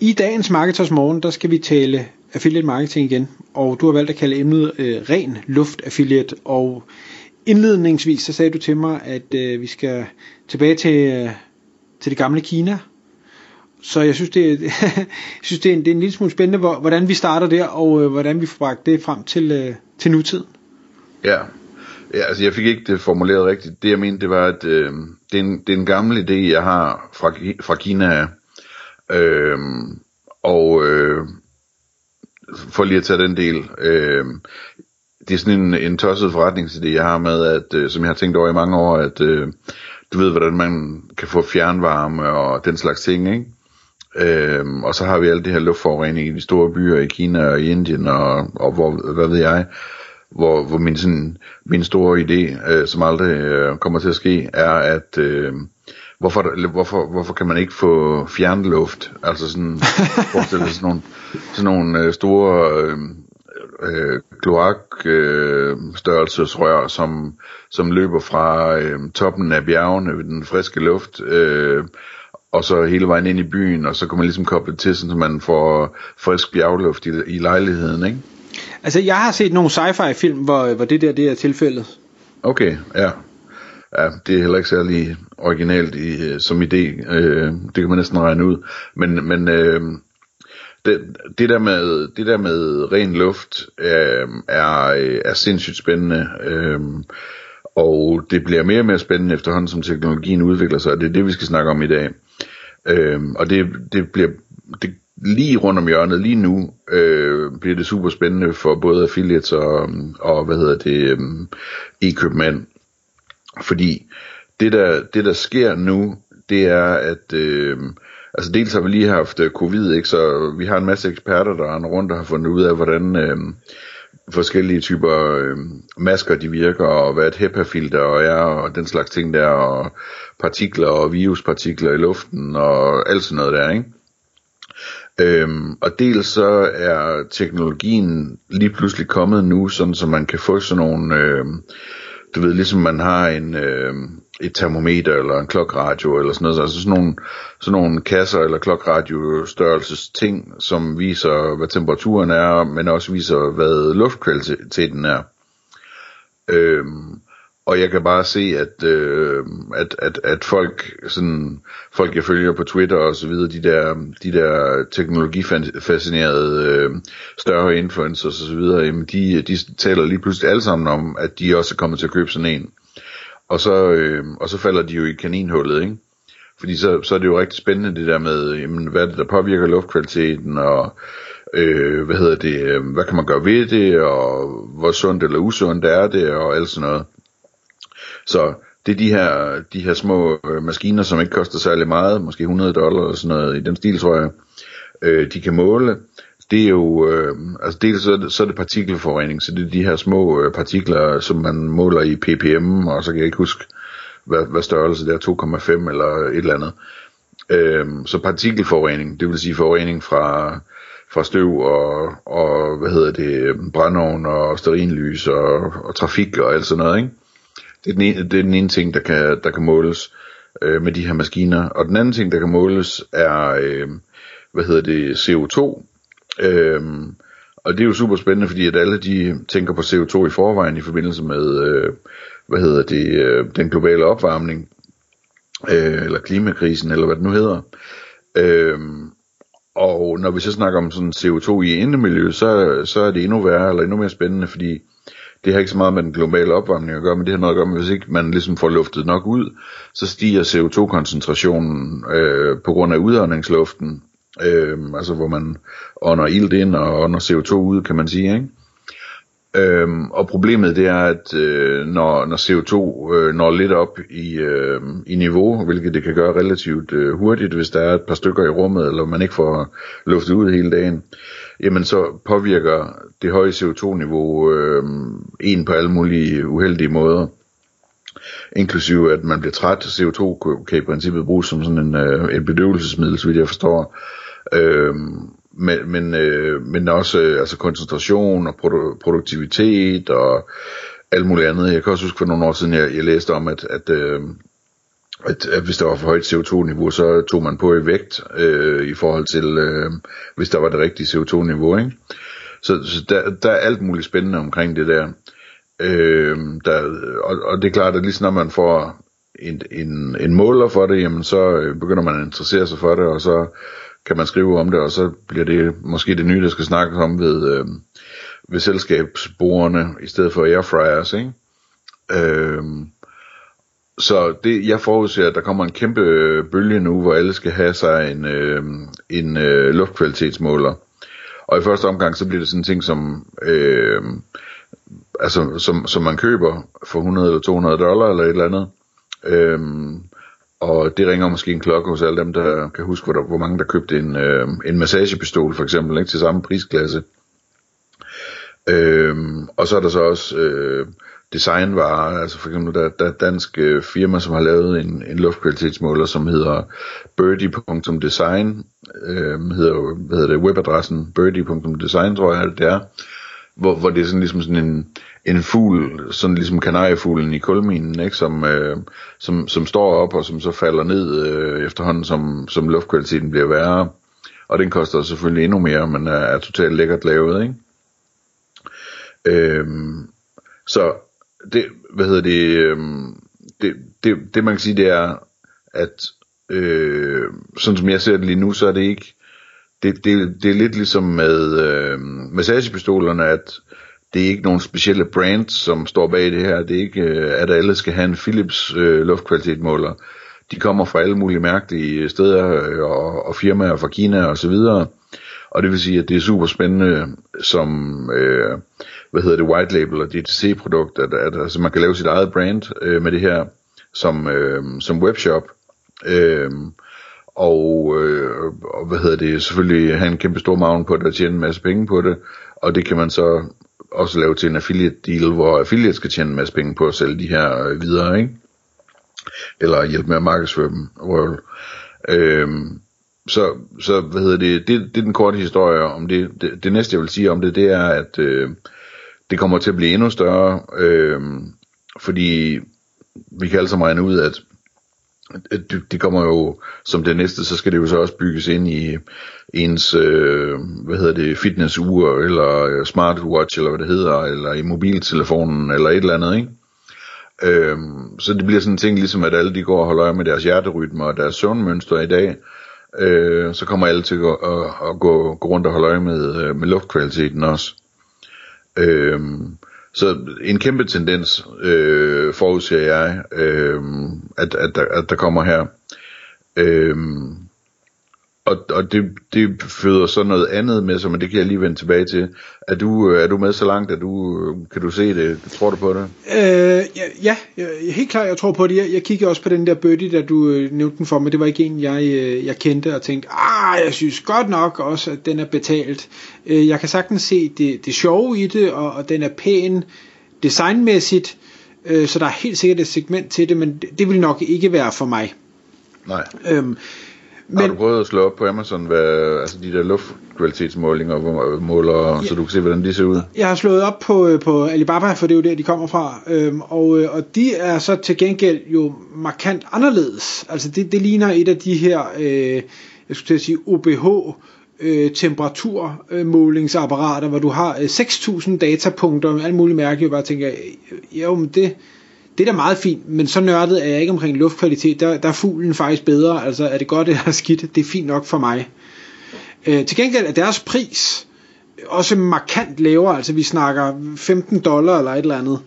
I dagens Marketers Morgen, der skal vi tale affiliate marketing igen, og du har valgt at kalde emnet øh, ren luft affiliate, og indledningsvis så sagde du til mig, at øh, vi skal tilbage til, øh, til det gamle Kina, så jeg synes, det er, jeg synes, det er, en, det er en lille smule spændende, hvordan vi starter der, og øh, hvordan vi får bragt det frem til, øh, til nutiden. Ja. ja, altså jeg fik ikke det formuleret rigtigt. Det jeg mente, det var, at øh, det, er en, det er en gammel idé, jeg har fra, fra Kina, øh, og øh, for lige at tage den del, øh, det er sådan en, en tosset forretningsidé, jeg har med, at, øh, som jeg har tænkt over i mange år, at øh, du ved, hvordan man kan få fjernvarme og den slags ting, ikke? Øhm, og så har vi alle det her luftforurening i de store byer i Kina og i Indien og, og hvor, hvad ved jeg, hvor, hvor min, sådan, min store idé, øh, som aldrig øh, kommer til at ske, er at øh, hvorfor, hvorfor, hvorfor kan man ikke få fjernluft? Altså sådan, forestil dig sådan nogle, sådan nogle øh, store øh, øh, kloakstørrelsesrør, øh, som, som løber fra øh, toppen af bjergene ved den friske luft, øh, og så hele vejen ind i byen, og så kan man ligesom koble til, så man får frisk bjergluft i, i lejligheden, ikke? Altså, jeg har set nogle sci-fi film, hvor, hvor det der det er tilfældet. Okay, ja. Ja, det er heller ikke særlig originalt i, øh, som idé. Øh, det kan man næsten regne ud. Men, men øh, det, det, der med, det der med ren luft øh, er, er sindssygt spændende. Øh, og det bliver mere og mere spændende efterhånden, som teknologien udvikler sig, og det er det, vi skal snakke om i dag. Øh, og det, det bliver det, lige rundt om hjørnet, lige nu, øh, bliver det super spændende for både affiliates og, og hvad hedder det, øh, e-købmænd. Fordi det der, det der sker nu, det er, at øh, altså dels har vi lige haft øh, covid, ikke, så vi har en masse eksperter, der er rundt og har fundet ud af, hvordan øh, forskellige typer øh, masker de virker, og hvad et HEPA-filter er, og den slags ting der, og partikler og viruspartikler i luften, og alt sådan noget der, ikke? Øhm, og dels så er teknologien lige pludselig kommet nu, sådan så man kan få sådan nogle, øh, du ved, ligesom man har en, øh, et termometer eller en klokradio eller sådan noget, altså sådan nogle, sådan nogle kasser eller klokradiostørrelses ting, som viser, hvad temperaturen er, men også viser, hvad luftkvaliteten er. Øhm, og jeg kan bare se, at, øh, at, at, at folk, sådan, folk jeg følger på Twitter og så videre, de der, de der teknologifascinerede øh, større influencers og så videre, jamen de, de taler lige pludselig alle sammen om, at de også er kommet til at købe sådan en. Og så, øh, og så falder de jo i kaninhullet, ikke? Fordi så, så er det jo rigtig spændende det der med, jamen, hvad er det, der påvirker luftkvaliteten, og øh, hvad hedder det, øh, hvad kan man gøre ved det, og hvor sundt eller usundt er det, og alt sådan noget. Så det er de her, de her små øh, maskiner, som ikke koster særlig meget, måske 100 dollar eller sådan noget, i den stil tror jeg, øh, de kan måle. Det er jo, øh, altså dels så er, det, så er det partikelforurening, så det er de her små øh, partikler, som man måler i ppm, og så kan jeg ikke huske, hvad, hvad størrelse det er, 2,5 eller et eller andet. Øh, så partikelforurening, det vil sige forurening fra, fra støv og, og hvad hedder det, øh, brændeovn og sterinlys og, og trafik og alt sådan noget, ikke? Det er den ene, det er den ene ting, der kan, der kan måles øh, med de her maskiner. Og den anden ting, der kan måles, er, øh, hvad hedder det, CO2. Øh, og det er jo super spændende, fordi at alle de tænker på CO2 i forvejen i forbindelse med, øh, hvad hedder det, øh, den globale opvarmning, øh, eller klimakrisen, eller hvad det nu hedder. Øh, og når vi så snakker om sådan CO2 i indemiljø, så, så er det endnu værre, eller endnu mere spændende, fordi det har ikke så meget med den globale opvarmning at gøre, men det har noget at gøre med, hvis ikke man ligesom får luftet nok ud, så stiger CO2-koncentrationen øh, på grund af udåndingsluften, øh, altså hvor man ånder ilt ind og ånder CO2 ud, kan man sige, ikke? Øhm, og problemet det er, at øh, når, når CO2 øh, når lidt op i, øh, i niveau, hvilket det kan gøre relativt øh, hurtigt, hvis der er et par stykker i rummet, eller man ikke får luftet ud hele dagen, jamen så påvirker det høje CO2-niveau øh, en på alle mulige uheldige måder. Inklusive at man bliver træt. CO2 kan i princippet bruges som sådan en, øh, en bedøvelsesmiddel, så vidt jeg forstår. Øh, men, men, øh, men også øh, altså koncentration og produ- produktivitet og alt muligt andet. Jeg kan også huske for nogle år siden, jeg, jeg læste om, at, at, øh, at, at hvis der var for højt CO2-niveau, så tog man på i vægt øh, i forhold til, øh, hvis der var det rigtige CO2-niveau. Ikke? Så, så der, der er alt muligt spændende omkring det der. Øh, der og, og det er klart, at lige når man får en, en, en måler for det, jamen så øh, begynder man at interessere sig for det, og så kan man skrive om det, og så bliver det måske det nye, der skal snakkes om ved, øh, ved selskabsborerne, i stedet for airfryers, ikke? Øh, så det, jeg forudser, at der kommer en kæmpe øh, bølge nu, hvor alle skal have sig en, øh, en øh, luftkvalitetsmåler. Og i første omgang, så bliver det sådan en ting som, øh, altså, som, som man køber for 100 eller 200 dollar eller et eller andet. Øh, og det ringer måske en klokke hos alle dem, der kan huske, hvor, der, hvor mange der købte en, øh, en massagepistol for eksempel, ikke, til samme prisklasse. Øhm, og så er der så også øh, designvarer, altså for eksempel der, der er dansk øh, firma, som har lavet en, en luftkvalitetsmåler, som hedder birdie.design, øh, hedder, hvad hedder det, webadressen birdie.design, tror jeg det er, hvor, hvor det er sådan ligesom sådan en, en fugl, sådan ligesom kanariefuglen i kulminen, ikke, som, øh, som, som står op og som så falder ned øh, efterhånden, som, som luftkvaliteten bliver værre. Og den koster selvfølgelig endnu mere, men er, er totalt lækkert lavet, ikke? Øhm, så det, hvad hedder det, øhm, det, det, det man kan sige, det er, at øh, sådan som jeg ser det lige nu, så er det ikke, det, det, det er lidt ligesom med øh, massagepistolerne, at det er ikke nogen specielle brands, som står bag det her. Det er ikke, øh, at alle skal have en Philips øh, luftkvalitetmåler. De kommer fra alle mulige mærkelige øh, steder øh, og, og firmaer fra Kina og så videre. Og det vil sige, at det er super spændende som, øh, hvad hedder det, white label og DTC-produkt, at, at altså, man kan lave sit eget brand øh, med det her som, øh, som webshop. Øh, og, øh, og hvad hedder det, selvfølgelig have en kæmpe stor maven på det og tjene en masse penge på det, og det kan man så også lave til en affiliate deal, hvor affiliate skal tjene en masse penge på at sælge de her øh, videre, ikke? Eller hjælpe med at markedsføre dem. World. Øhm, så, så hvad hedder det, det, det er den korte historie om det. det. Det næste jeg vil sige om det, det er, at øh, det kommer til at blive endnu større, øh, fordi vi kan alle sammen regne ud, at det, det kommer jo som det næste, så skal det jo så også bygges ind i ens, øh, hvad hedder det, fitnessur, eller øh, smartwatch, eller hvad det hedder, eller i mobiltelefonen, eller et eller andet, ikke? Øhm, så det bliver sådan en ting, ligesom at alle de går og holder øje med deres hjerterytme og deres søvnmønster i dag, øh, så kommer alle til at, at, at gå, gå rundt og holde øje med, øh, med luftkvaliteten også. Øhm, så en kæmpe tendens øh, forudser jeg, øh, at, at, der, at der kommer her. Øh, og, og det, det føder så noget andet med sig, men det kan jeg lige vende tilbage til. Er du, er du med så langt, at du, kan du se det? Tror du på det? Øh, ja, ja, helt klart, jeg tror på det. Jeg, jeg kiggede også på den der Birdie, da du øh, nævnte den for mig. Det var ikke en, jeg, øh, jeg kendte og tænkte, ah, jeg synes godt nok også, at den er betalt. Øh, jeg kan sagtens se det, det sjove i det, og, og den er pæn designmæssigt, øh, så der er helt sikkert et segment til det, men det, det vil nok ikke være for mig. Nej. Øhm, men, har du prøvet at slå op på Amazon, hvad, altså de der luftkvalitetsmålinger, hvor, måler, ja, så du kan se, hvordan de ser ud? Jeg har slået op på, øh, på Alibaba, for det er jo der, de kommer fra, øhm, og, øh, og de er så til gengæld jo markant anderledes. Altså det, det ligner et af de her, øh, jeg skulle til at sige, OBH, øh, temperaturmålingsapparater, hvor du har øh, 6.000 datapunkter, med alle mulige mærke, jeg bare tænker, jo, men det, det er da meget fint, men så nørdet er jeg ikke omkring luftkvalitet. Der, der er fuglen faktisk bedre. Altså er det godt eller skidt, det er fint nok for mig. Øh, til gengæld er deres pris også markant lavere. Altså vi snakker 15 dollar eller et eller andet.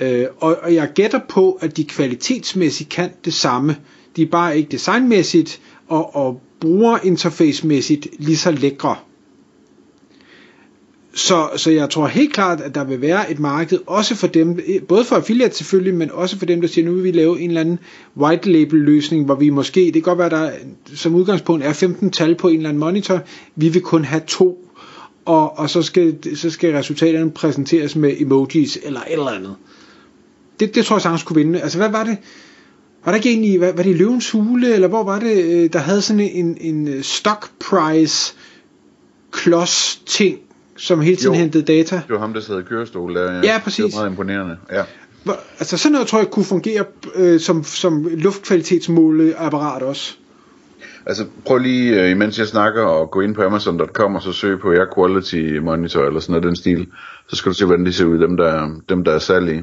Øh, og, og jeg gætter på, at de kvalitetsmæssigt kan det samme. De er bare ikke designmæssigt og, og brugerinterfacemæssigt lige så lækre. Så, så jeg tror helt klart, at der vil være et marked, også for dem, både for affiliate selvfølgelig, men også for dem, der siger, nu vil vi lave en eller anden white label løsning, hvor vi måske, det kan godt være, der som udgangspunkt er 15 tal på en eller anden monitor, vi vil kun have to, og, og så, skal, så skal resultaterne præsenteres med emojis eller et eller andet. Det, det tror jeg sagtens kunne vinde. Altså hvad var det? Var der ikke egentlig, var, var det Løvens Hule, eller hvor var det, øh, der havde sådan en, en øh, stock price klods ting, som hele tiden jo, hentede data. Det var ham, der sad i kørestol der. Ja, ja præcis. Det var meget imponerende, ja. Altså sådan noget tror jeg kunne fungere øh, som, som luftkvalitetsmåleapparat også. Altså prøv lige, øh, imens jeg snakker, og gå ind på Amazon.com og så søge på Air Quality Monitor eller sådan noget den stil. Så skal du se, hvordan de ser ud, dem der, dem der er i.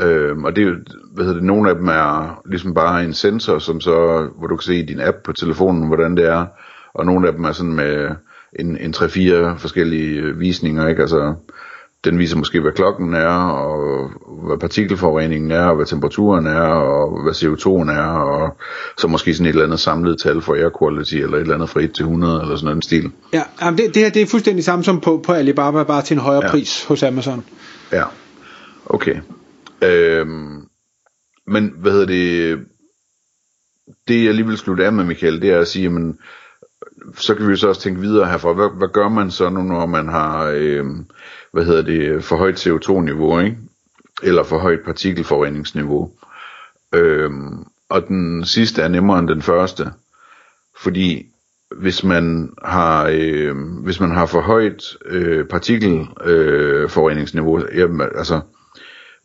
Øhm, og det, hvad hedder det, nogle af dem er ligesom bare en sensor, som så, hvor du kan se i din app på telefonen, hvordan det er. Og nogle af dem er sådan med en, en 3-4 forskellige øh, visninger, ikke? Altså, den viser måske, hvad klokken er, og hvad partikelforureningen er, og hvad temperaturen er, og hvad CO2'en er, og så måske sådan et eller andet samlet tal for air quality, eller et eller andet fra 1 til 100, eller sådan en stil. Ja, det, det her det er fuldstændig samme som på, på Alibaba, bare til en højere ja. pris hos Amazon. Ja, okay. Øhm, men hvad hedder det, det jeg lige vil slutte af med, Michael, det er at sige, jamen, så kan vi jo så også tænke videre herfra. Hvad, hvad gør man så nu, når man har, øh, hvad hedder det, for højt CO2-niveau, ikke? Eller for højt partikelforureningsniveau. Øh, og den sidste er nemmere end den første. Fordi hvis man har, øh, hvis man har for højt øh, partikelforureningsniveau, øh, jamen, altså,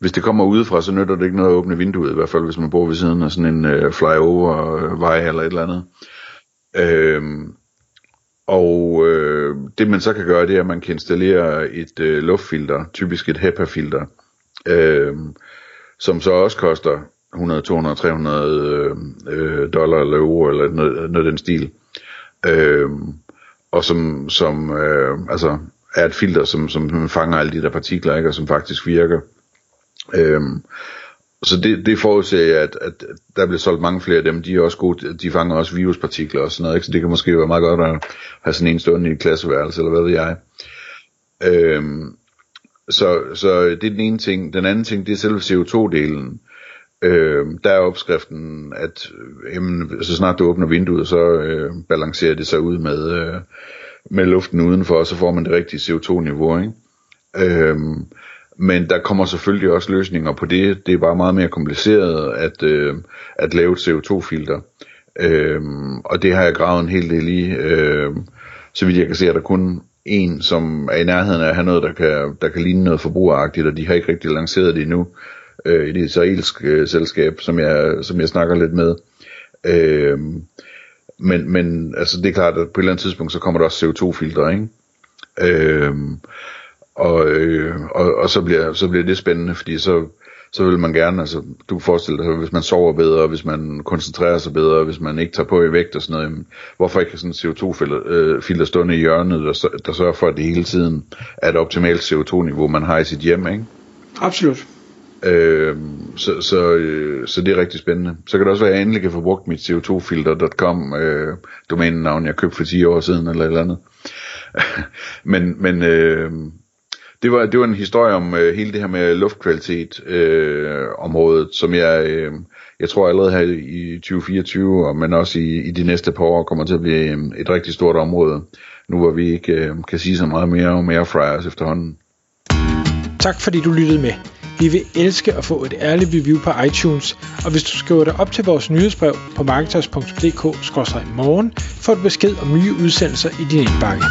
hvis det kommer udefra, så nytter det ikke noget at åbne vinduet, i hvert fald hvis man bor ved siden af sådan en øh, flyover-vej eller et eller andet. Øh, og øh, det man så kan gøre, det er, at man kan installere et øh, luftfilter, typisk et HEPA-filter, øh, som så også koster 100, 200, 300 øh, dollar eller euro eller noget, noget den stil. Øh, og som, som øh, altså er et filter, som, som fanger alle de der partikler, ikke, og som faktisk virker. Øh, så det, det forudser jeg, at, at der bliver solgt mange flere af dem. De er også gode, de fanger også viruspartikler og sådan noget, ikke? så det kan måske være meget godt at have sådan en stående i et klasseværelse, eller hvad ved jeg. Øhm, så, så det er den ene ting. Den anden ting, det er selve CO2-delen. Øhm, der er opskriften, at jamen, så snart du åbner vinduet, så øh, balancerer det sig ud med, øh, med luften udenfor, og så får man det rigtige CO2-niveau. Ikke? Øhm, men der kommer selvfølgelig også løsninger på det. Det er bare meget mere kompliceret at, øh, at lave et CO2-filter. Øh, og det har jeg gravet en hel del i. Øh, så vidt jeg kan se, er der kun en, som er i nærheden af at have noget, der kan, der kan ligne noget forbrugeragtigt, og de har ikke rigtig lanceret det endnu. Øh, I det israelske øh, selskab, som jeg, som jeg snakker lidt med. Øh, men, men altså, det er klart, at på et eller andet tidspunkt, så kommer der også CO2-filtre, ikke? Øh, og, øh, og, og så, bliver, så bliver det spændende, fordi så, så vil man gerne, altså du kan forestille dig, hvis man sover bedre, hvis man koncentrerer sig bedre, hvis man ikke tager på i vægt og sådan noget, hvorfor ikke sådan en CO2-filter øh, stående i hjørnet, der, der sørger for, at det hele tiden er et optimalt CO2-niveau, man har i sit hjem, ikke? Absolut. Øh, så, så, øh, så det er rigtig spændende. Så kan det også være, at jeg endelig kan få brugt mit CO2filter.com øh, domænenavn, jeg købte for 10 år siden, eller et eller andet. men men øh, det var, det var en historie om øh, hele det her med luftkvalitet øh, området, som jeg, øh, jeg tror allerede her i 2024, og men også i, i de næste par år kommer til at blive øh, et rigtig stort område, nu hvor vi ikke øh, kan sige så meget mere om airfryers efterhånden. Tak fordi du lyttede med. Vi vil elske at få et ærligt review på iTunes, og hvis du skriver dig op til vores nyhedsbrev på marketers.dk-morgen, får du besked om nye udsendelser i din indbakke.